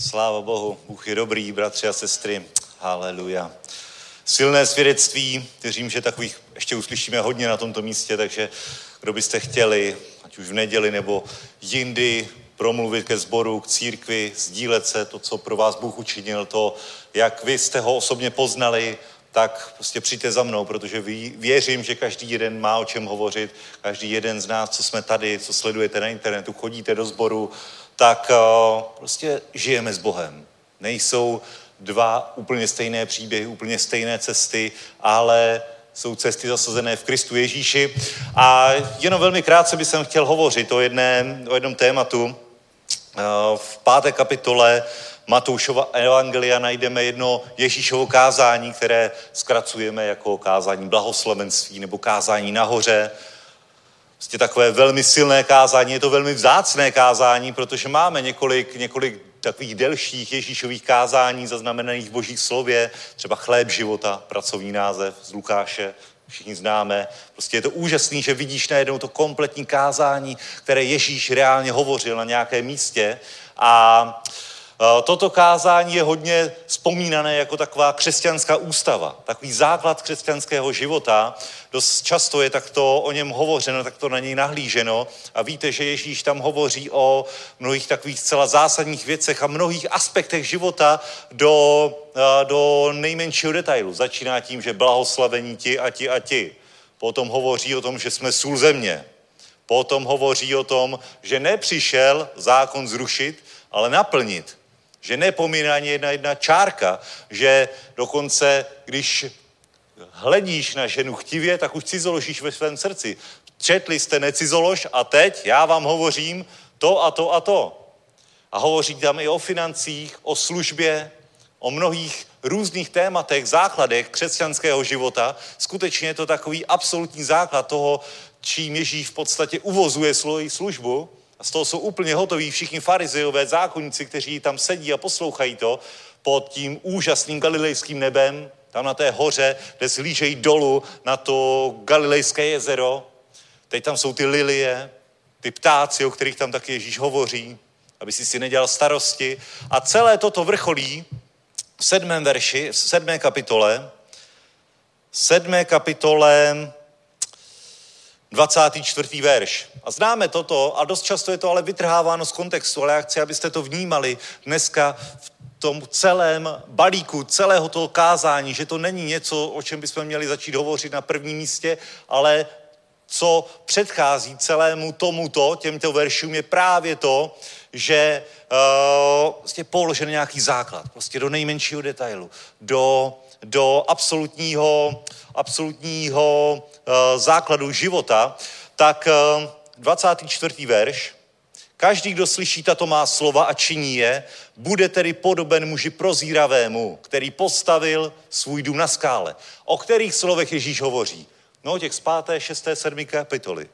Sláva Bohu, Bůh je dobrý, bratři a sestry. Haleluja. Silné svědectví, věřím, že takových ještě uslyšíme hodně na tomto místě, takže kdo byste chtěli, ať už v neděli nebo jindy, promluvit ke sboru, k církvi, sdílet se to, co pro vás Bůh učinil, to, jak vy jste ho osobně poznali, tak prostě přijďte za mnou, protože věřím, že každý jeden má o čem hovořit, každý jeden z nás, co jsme tady, co sledujete na internetu, chodíte do sboru, tak uh, prostě žijeme s Bohem. Nejsou dva úplně stejné příběhy, úplně stejné cesty, ale jsou cesty zasazené v Kristu Ježíši. A jenom velmi krátce bych chtěl hovořit o, jedné, o jednom tématu. Uh, v páté kapitole Matoušova evangelia najdeme jedno Ježíšovo kázání, které zkracujeme jako kázání blahoslavenství nebo kázání nahoře. Prostě takové velmi silné kázání, je to velmi vzácné kázání, protože máme několik, několik takových delších Ježíšových kázání zaznamenaných v božích slově, třeba chléb života, pracovní název z Lukáše, všichni známe. Prostě je to úžasný, že vidíš najednou to kompletní kázání, které Ježíš reálně hovořil na nějakém místě. A Eh, toto kázání je hodně vzpomínané jako taková křesťanská ústava, takový základ křesťanského života. Dost často je takto o něm hovořeno, takto na něj nahlíženo a víte, že Ježíš tam hovoří o mnohých takových zcela zásadních věcech a mnohých aspektech života do, eh, do nejmenšího detailu. Začíná tím, že blahoslavení ti a ti a ti. Potom hovoří o tom, že jsme sůl země. Potom hovoří o tom, že nepřišel zákon zrušit, ale naplnit že nepomíná ani jedna jedna čárka, že dokonce, když hledíš na ženu chtivě, tak už cizoložíš ve svém srdci. Četli jste necizolož a teď já vám hovořím to a to a to. A hovoří tam i o financích, o službě, o mnohých různých tématech, základech křesťanského života. Skutečně je to takový absolutní základ toho, čím Ježíš v podstatě uvozuje svoji službu. A z toho jsou úplně hotoví všichni farizeové, zákonníci, kteří tam sedí a poslouchají to pod tím úžasným galilejským nebem, tam na té hoře, kde zhlížejí dolů na to galilejské jezero. Teď tam jsou ty lilie, ty ptáci, o kterých tam taky Ježíš hovoří, aby si si nedělal starosti. A celé toto vrcholí v sedmém verši, v sedmé kapitole, v sedmé kapitole 24. verš. A známe toto a dost často je to ale vytrháváno z kontextu, ale já chci, abyste to vnímali dneska v tom celém balíku, celého toho kázání, že to není něco, o čem bychom měli začít hovořit na prvním místě, ale co předchází celému tomuto, těmto veršům, je právě to, že uh, prostě položen nějaký základ, prostě do nejmenšího detailu, do, do absolutního, absolutního uh, základu života, tak uh, 24. verš. Každý, kdo slyší tato má slova a činí je, bude tedy podoben muži prozíravému, který postavil svůj dům na skále. O kterých slovech Ježíš hovoří? No, těch z páté, šesté, sedmé kapitoly.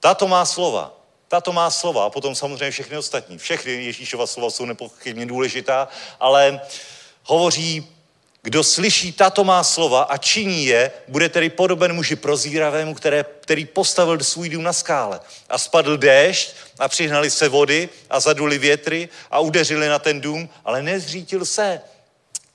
Tato má slova. Tato má slova a potom samozřejmě všechny ostatní. Všechny Ježíšova slova jsou nepochybně důležitá, ale hovoří kdo slyší tato má slova a činí je, bude tedy podoben muži prozíravému, které, který postavil svůj dům na skále. A spadl déšť a přihnali se vody a zaduli větry a udeřili na ten dům, ale nezřítil se,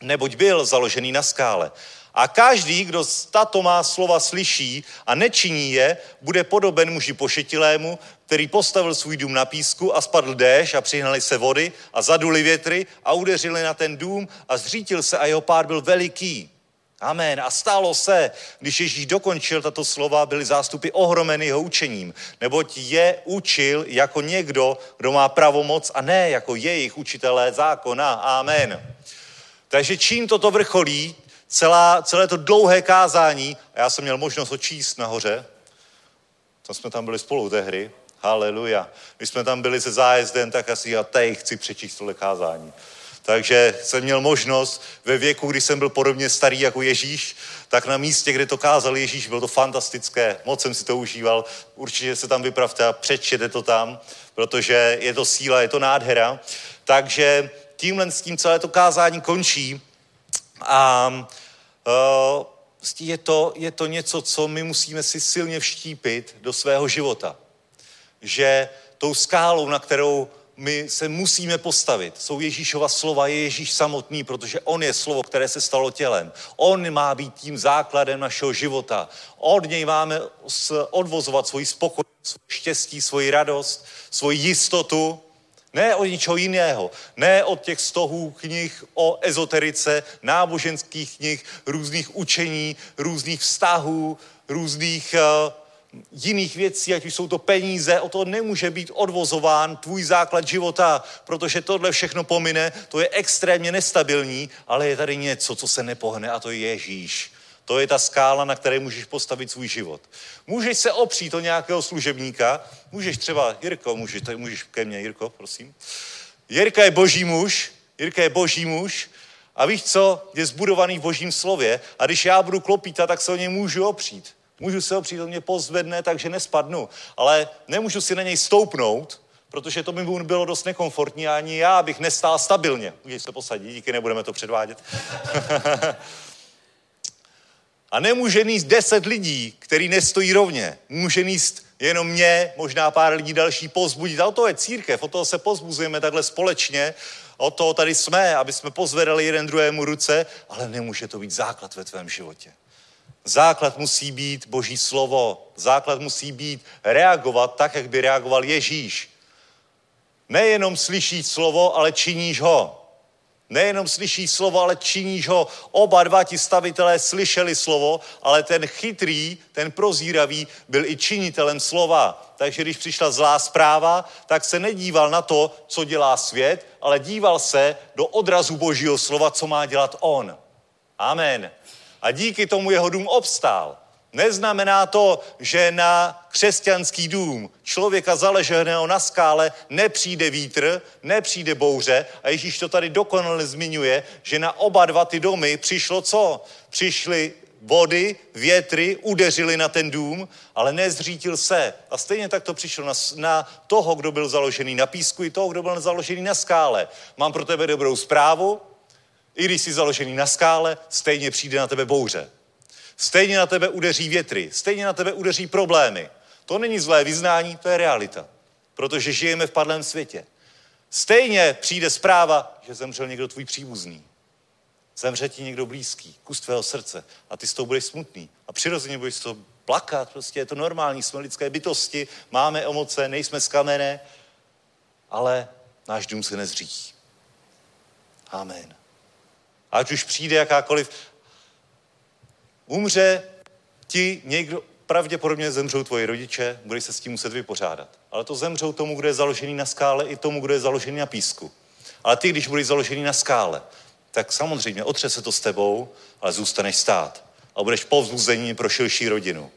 neboť byl založený na skále. A každý, kdo tato má slova slyší a nečiní je, bude podoben muži pošetilému, který postavil svůj dům na písku a spadl déš a přihnali se vody a zaduli větry a udeřili na ten dům a zřítil se a jeho pád byl veliký. Amen. A stalo se, když Ježíš dokončil tato slova, byly zástupy ohromeny jeho učením, neboť je učil jako někdo, kdo má pravomoc a ne jako jejich učitelé zákona. Amen. Takže čím toto vrcholí, celá, celé to dlouhé kázání, a já jsem měl možnost ho číst nahoře, to jsme tam byli spolu tehdy, haleluja. Když jsme tam byli se zájezdem, tak asi já teď chci přečíst tohle kázání. Takže jsem měl možnost ve věku, kdy jsem byl podobně starý jako Ježíš, tak na místě, kde to kázal Ježíš, bylo to fantastické, moc jsem si to užíval. Určitě se tam vypravte a přečtěte to tam, protože je to síla, je to nádhera. Takže tímhle s tím celé to kázání končí a uh, je to, je to něco, co my musíme si silně vštípit do svého života. Že tou skálou, na kterou my se musíme postavit. Jsou Ježíšova slova, je Ježíš samotný, protože On je slovo, které se stalo tělem. On má být tím základem našeho života. Od něj máme odvozovat svoji spokoj, svoje štěstí, svoji radost, svoji jistotu. Ne od ničeho jiného. Ne od těch stohů knih o ezoterice, náboženských knih, různých učení, různých vztahů, různých uh, jiných věcí, ať už jsou to peníze, o to nemůže být odvozován tvůj základ života, protože tohle všechno pomine, to je extrémně nestabilní, ale je tady něco, co se nepohne a to je Ježíš. To je ta skála, na které můžeš postavit svůj život. Můžeš se opřít o nějakého služebníka, můžeš třeba, Jirko, můžeš, tady můžeš ke mně, Jirko, prosím. Jirka je boží muž, Jirka je boží muž a víš co, je zbudovaný v božím slově a když já budu klopítat, tak se o něj můžu opřít. Můžu se opřít, on mě pozvedne, takže nespadnu. Ale nemůžu si na něj stoupnout, protože to by mu bylo dost nekomfortní a ani já bych nestál stabilně. Můžeš se posadit, díky, nebudeme to předvádět. a nemůže níst deset lidí, který nestojí rovně. Může níst jenom mě, možná pár lidí další pozbudit. A o to je církev, o toho se pozbuzujeme takhle společně. O to tady jsme, aby jsme pozvedali jeden druhému ruce, ale nemůže to být základ ve tvém životě. Základ musí být Boží slovo. Základ musí být reagovat tak, jak by reagoval Ježíš. Nejenom slyšíš slovo, ale činíš ho. Nejenom slyšíš slovo, ale činíš ho. Oba dva ti stavitelé slyšeli slovo, ale ten chytrý, ten prozíravý byl i činitelem slova. Takže když přišla zlá zpráva, tak se nedíval na to, co dělá svět, ale díval se do odrazu Božího slova, co má dělat on. Amen a díky tomu jeho dům obstál. Neznamená to, že na křesťanský dům člověka zaleženého na skále nepřijde vítr, nepřijde bouře a Ježíš to tady dokonale zmiňuje, že na oba dva ty domy přišlo co? Přišly vody, větry, udeřili na ten dům, ale nezřítil se. A stejně tak to přišlo na, na toho, kdo byl založený na písku i toho, kdo byl založený na skále. Mám pro tebe dobrou zprávu, i když jsi založený na skále, stejně přijde na tebe bouře. Stejně na tebe udeří větry, stejně na tebe udeří problémy. To není zlé vyznání, to je realita. Protože žijeme v padlém světě. Stejně přijde zpráva, že zemřel někdo tvůj příbuzný. Zemře ti někdo blízký, kus tvého srdce a ty s tou budeš smutný. A přirozeně budeš to plakat, prostě je to normální, jsme lidské bytosti, máme emoce, nejsme z kamene, ale náš dům se nezří. Amen. Ať už přijde jakákoliv, umře ti někdo, pravděpodobně zemřou tvoji rodiče, budeš se s tím muset vypořádat. Ale to zemřou tomu, kdo je založený na skále, i tomu, kdo je založený na písku. Ale ty, když budeš založený na skále, tak samozřejmě otře se to s tebou, ale zůstaneš stát. A budeš povzbuzení pro širší rodinu.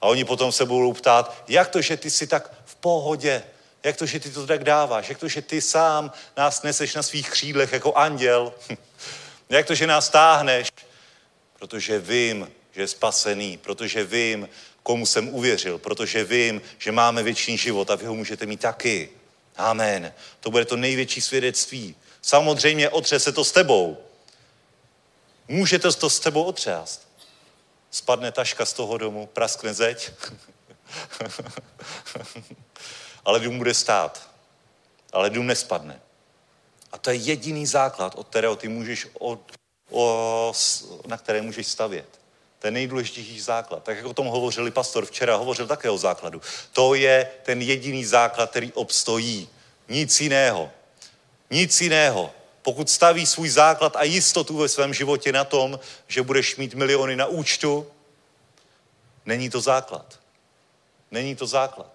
A oni potom se budou ptát, jak to, že ty jsi tak v pohodě, jak to, že ty to tak dáváš, jak to, že ty sám nás neseš na svých křídlech jako anděl. Jak to, že nás táhneš? Protože vím, že je spasený, protože vím, komu jsem uvěřil, protože vím, že máme věčný život a vy ho můžete mít taky. Amen. To bude to největší svědectví. Samozřejmě otře se to s tebou. Můžete to s tebou otřást. Spadne taška z toho domu, praskne zeď. Ale dům bude stát. Ale dům nespadne. A to je jediný základ, od kterého ty můžeš, od, o, na které můžeš stavět. Je nejdůležitější základ. Tak jak o tom hovořili pastor včera, hovořil také o základu. To je ten jediný základ, který obstojí. Nic jiného. Nic jiného. Pokud staví svůj základ a jistotu ve svém životě na tom, že budeš mít miliony na účtu, není to základ. Není to základ.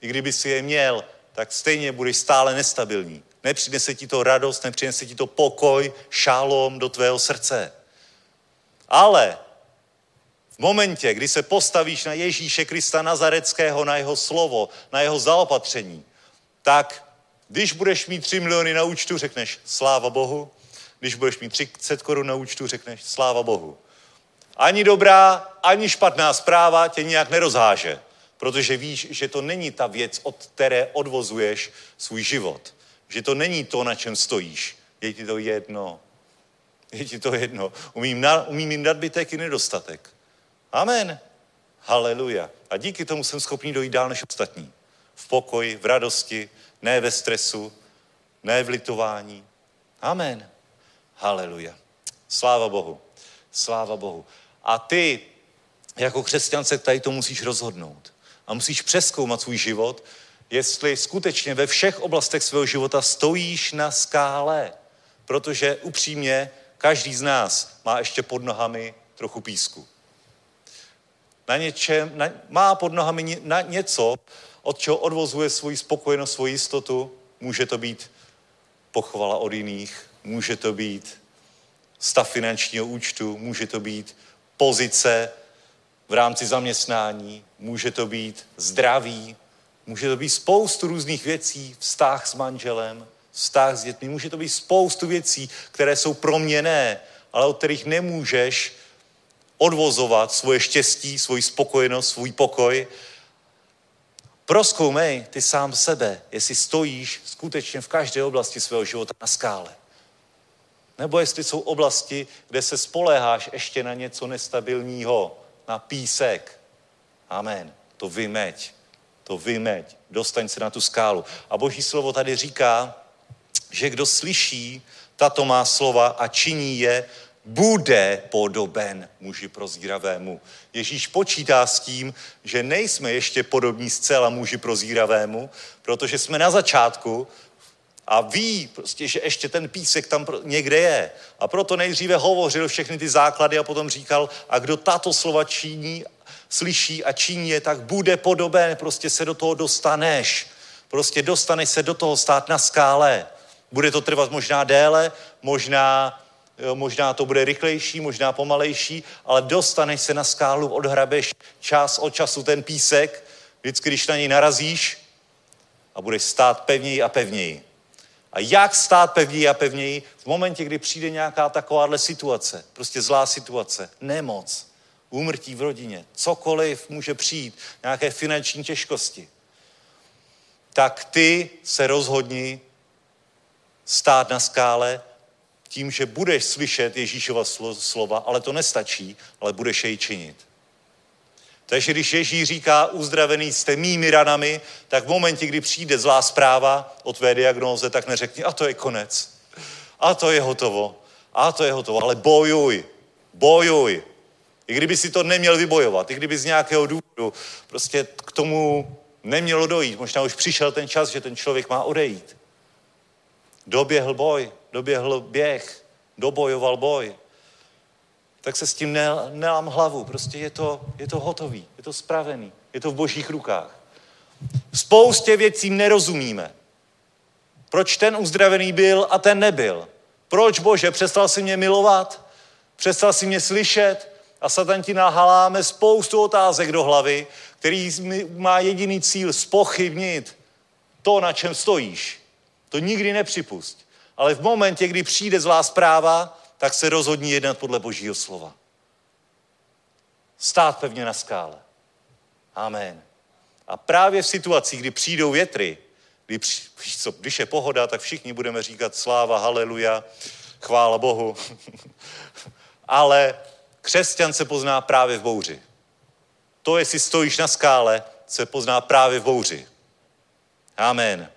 I kdyby si je měl, tak stejně budeš stále nestabilní Nepřinese ti to radost, nepřinese ti to pokoj, šálom do tvého srdce. Ale v momentě, kdy se postavíš na Ježíše Krista Nazareckého, na jeho slovo, na jeho zaopatření, tak když budeš mít 3 miliony na účtu, řekneš sláva Bohu. Když budeš mít 30 korun na účtu, řekneš sláva Bohu. Ani dobrá, ani špatná zpráva tě nijak nerozháže, protože víš, že to není ta věc, od které odvozuješ svůj život. Že to není to, na čem stojíš. Je ti to jedno. Je ti to jedno. Umím, na, umím jim nadbytek i nedostatek. Amen. Haleluja. A díky tomu jsem schopný dojít dál než ostatní. V pokoji, v radosti, ne ve stresu, ne v litování. Amen. Haleluja. Sláva Bohu. Sláva Bohu. A ty, jako křesťan, se tady to musíš rozhodnout. A musíš přeskoumat svůj život, jestli skutečně ve všech oblastech svého života stojíš na skále. Protože upřímně, každý z nás má ještě pod nohami trochu písku. Na něčem, na, má pod nohami na něco, od čeho odvozuje svoji spokojenost, svoji jistotu. Může to být pochvala od jiných, může to být stav finančního účtu, může to být pozice v rámci zaměstnání, může to být zdraví, může to být spoustu různých věcí, vztah s manželem, vztah s dětmi, může to být spoustu věcí, které jsou proměné, ale od kterých nemůžeš odvozovat svoje štěstí, svoji spokojenost, svůj pokoj. Proskoumej ty sám sebe, jestli stojíš skutečně v každé oblasti svého života na skále. Nebo jestli jsou oblasti, kde se spoléháš ještě na něco nestabilního, na písek. Amen. To vymeď. To vymeď. Dostaň se na tu skálu. A Boží slovo tady říká, že kdo slyší tato má slova a činí je, bude podoben muži prozíravému. Ježíš počítá s tím, že nejsme ještě podobní zcela muži prozíravému, protože jsme na začátku a ví prostě, že ještě ten písek tam někde je. A proto nejdříve hovořil všechny ty základy a potom říkal, a kdo tato slova činí, slyší a činí je, tak bude podoben, prostě se do toho dostaneš. Prostě dostaneš se do toho stát na skále. Bude to trvat možná déle, možná, možná to bude rychlejší, možná pomalejší, ale dostaneš se na skálu, odhrabeš čas od času ten písek, vždycky, když na něj narazíš a budeš stát pevněji a pevněji. A jak stát pevněji a pevněji v momentě, kdy přijde nějaká takováhle situace, prostě zlá situace, nemoc, úmrtí v rodině, cokoliv může přijít, nějaké finanční těžkosti, tak ty se rozhodni stát na skále tím, že budeš slyšet Ježíšova slova, ale to nestačí, ale budeš jej činit. Takže když Ježíš říká, uzdravený jste mými ranami, tak v momentě, kdy přijde zlá zpráva o tvé diagnóze, tak neřekni, a to je konec. A to je hotovo. A to je hotovo. Ale bojuj. Bojuj. I kdyby si to neměl vybojovat, i kdyby z nějakého důvodu prostě k tomu nemělo dojít. Možná už přišel ten čas, že ten člověk má odejít. Doběhl boj, doběhl běh, dobojoval boj tak se s tím nelám hlavu. Prostě je to, je to hotový, je to spravený, je to v božích rukách. Spoustě věcí nerozumíme. Proč ten uzdravený byl a ten nebyl? Proč, Bože, přestal si mě milovat? Přestal si mě slyšet? A Satan ti nahaláme spoustu otázek do hlavy, který má jediný cíl spochybnit to, na čem stojíš. To nikdy nepřipust. Ale v momentě, kdy přijde zlá zpráva, tak se rozhodní jednat podle Božího slova. Stát pevně na skále. Amen. A právě v situacích, kdy přijdou větry, kdy, co, když je pohoda, tak všichni budeme říkat sláva, haleluja, chvála Bohu. Ale křesťan se pozná právě v bouři. To, jestli stojíš na skále, se pozná právě v bouři. Amen.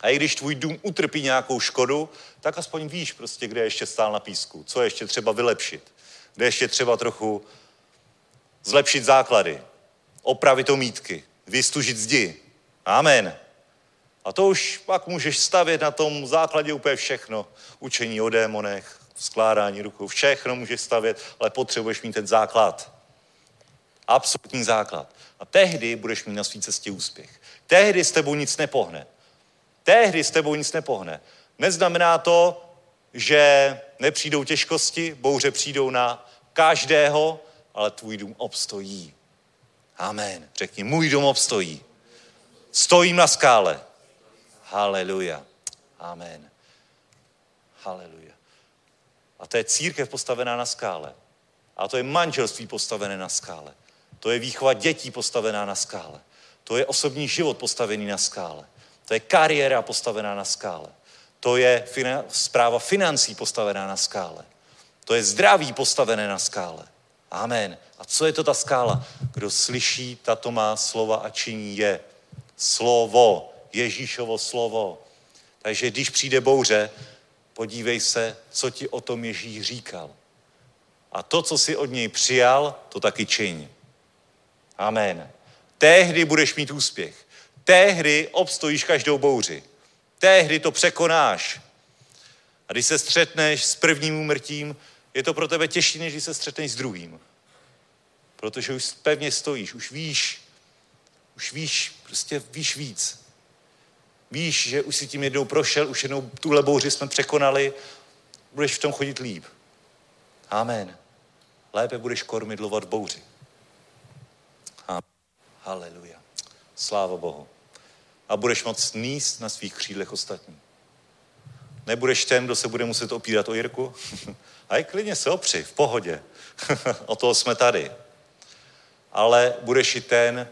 A i když tvůj dům utrpí nějakou škodu, tak aspoň víš prostě, kde ještě stál na písku, co ještě třeba vylepšit, kde ještě třeba trochu zlepšit základy, opravit omítky, vystužit zdi. Amen. A to už pak můžeš stavět na tom základě úplně všechno. Učení o démonech, skládání rukou, všechno můžeš stavět, ale potřebuješ mít ten základ. Absolutní základ. A tehdy budeš mít na své cestě úspěch. Tehdy s tebou nic nepohne. Tehdy s tebou nic nepohne. Neznamená to, že nepřijdou těžkosti, bouře přijdou na každého, ale tvůj dům obstojí. Amen. Řekni, můj dům obstojí. Stojím na skále. Haleluja. Amen. Haleluja. A to je církev postavená na skále. A to je manželství postavené na skále. To je výchova dětí postavená na skále. To je osobní život postavený na skále. To je kariéra postavená na skále. To je fina- zpráva financí postavená na skále. To je zdraví postavené na skále. Amen. A co je to ta skála? Kdo slyší tato má slova a činí je slovo, Ježíšovo slovo. Takže když přijde bouře, podívej se, co ti o tom Ježíš říkal. A to, co jsi od něj přijal, to taky čiň. Amen. Tehdy budeš mít úspěch. Tehdy obstojíš každou bouři. Tehdy to překonáš. A když se střetneš s prvním úmrtím, je to pro tebe těžší, než když se střetneš s druhým. Protože už pevně stojíš, už víš, už víš, prostě víš víc. Víš, že už si tím jednou prošel, už jednou tuhle bouři jsme překonali, budeš v tom chodit líp. Amen. Lépe budeš kormidlovat bouři. Haleluja. Sláva Bohu. A budeš moc níst na svých křídlech ostatní. Nebudeš ten, kdo se bude muset opírat o Jirku? A i klidně se opři, v pohodě. o toho jsme tady. Ale budeš i ten,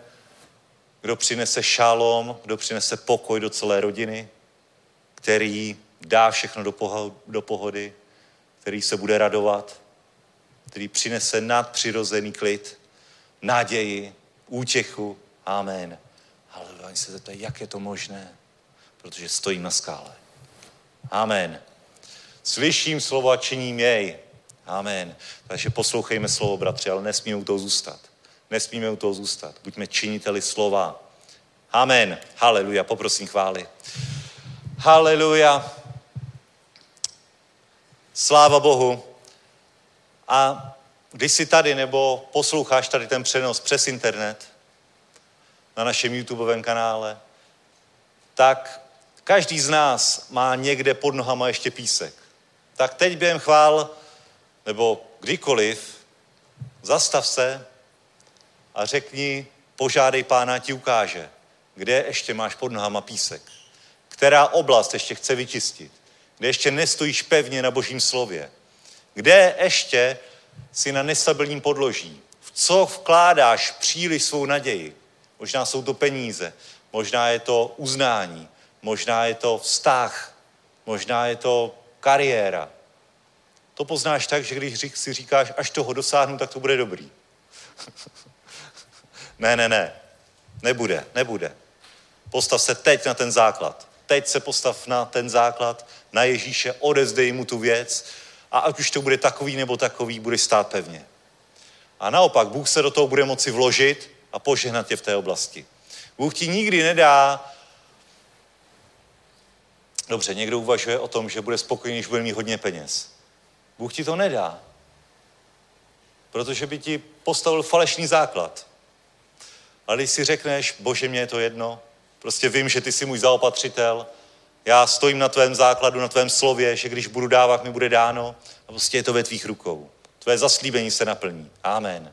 kdo přinese šálom, kdo přinese pokoj do celé rodiny, který dá všechno do, poho- do pohody, který se bude radovat, který přinese nadpřirozený klid, naději, útěchu. Amen. Ale oni se zeptají, jak je to možné? Protože stojím na skále. Amen. Slyším slovo a činím jej. Amen. Takže poslouchejme slovo, bratři, ale nesmíme u toho zůstat. Nesmíme u toho zůstat. Buďme činiteli slova. Amen. Haleluja. Poprosím chvály. Haleluja. Sláva Bohu. A když jsi tady nebo posloucháš tady ten přenos přes internet na našem YouTubeovém kanále, tak každý z nás má někde pod nohama ještě písek. Tak teď během chvál, nebo kdykoliv, zastav se a řekni, požádej pána, ti ukáže, kde ještě máš pod nohama písek. Která oblast ještě chce vyčistit. Kde ještě nestojíš pevně na božím slově. Kde ještě si na nestabilním podloží. V co vkládáš příliš svou naději. Možná jsou to peníze, možná je to uznání, možná je to vztah, možná je to kariéra. To poznáš tak, že když si říkáš, až toho dosáhnu, tak to bude dobrý. ne, ne, ne. Nebude, nebude. Postav se teď na ten základ. Teď se postav na ten základ, na Ježíše, odezdej mu tu věc a ať už to bude takový nebo takový, bude stát pevně. A naopak, Bůh se do toho bude moci vložit a požehnat tě v té oblasti. Bůh ti nikdy nedá Dobře, někdo uvažuje o tom, že bude spokojený, když bude mít hodně peněz. Bůh ti to nedá. Protože by ti postavil falešný základ. Ale když si řekneš, bože, mě je to jedno, prostě vím, že ty jsi můj zaopatřitel, já stojím na tvém základu, na tvém slově, že když budu dávat, mi bude dáno a prostě je to ve tvých rukou. Tvé zaslíbení se naplní. Amen.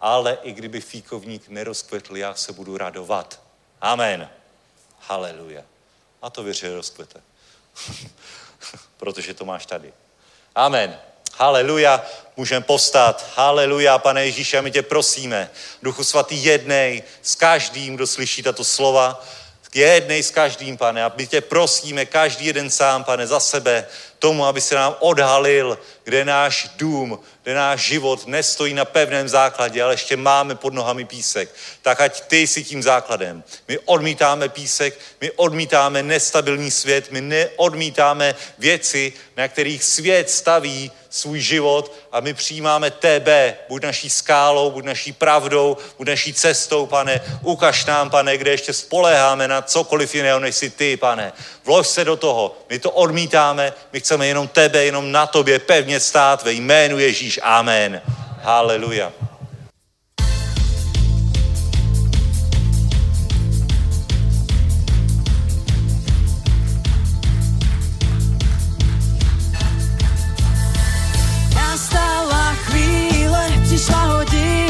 Ale i kdyby fíkovník nerozkvetl, já se budu radovat. Amen. Haleluja. A to věř, že rozkvete. Protože to máš tady. Amen. Haleluja, můžeme povstat. Haleluja, pane Ježíši, a my tě prosíme. Duchu svatý, jednej s každým, kdo slyší tato slova. Jednej s každým, pane. A my tě prosíme, každý jeden sám, pane, za sebe, tomu, aby se nám odhalil, kde náš dům, kde náš život nestojí na pevném základě, ale ještě máme pod nohami písek. Tak ať ty jsi tím základem. My odmítáme písek, my odmítáme nestabilní svět, my neodmítáme věci, na kterých svět staví svůj život a my přijímáme tebe, buď naší skálou, buď naší pravdou, buď naší cestou, pane. Ukaž nám, pane, kde ještě spoléháme na cokoliv jiného, než jsi ty, pane. Vlož se do toho. My to odmítáme, my chceme jenom tebe, jenom na tobě pevně stát ve jménu Ježíš. Amen. Haleluja. Nastala chvíle, přišla hodina,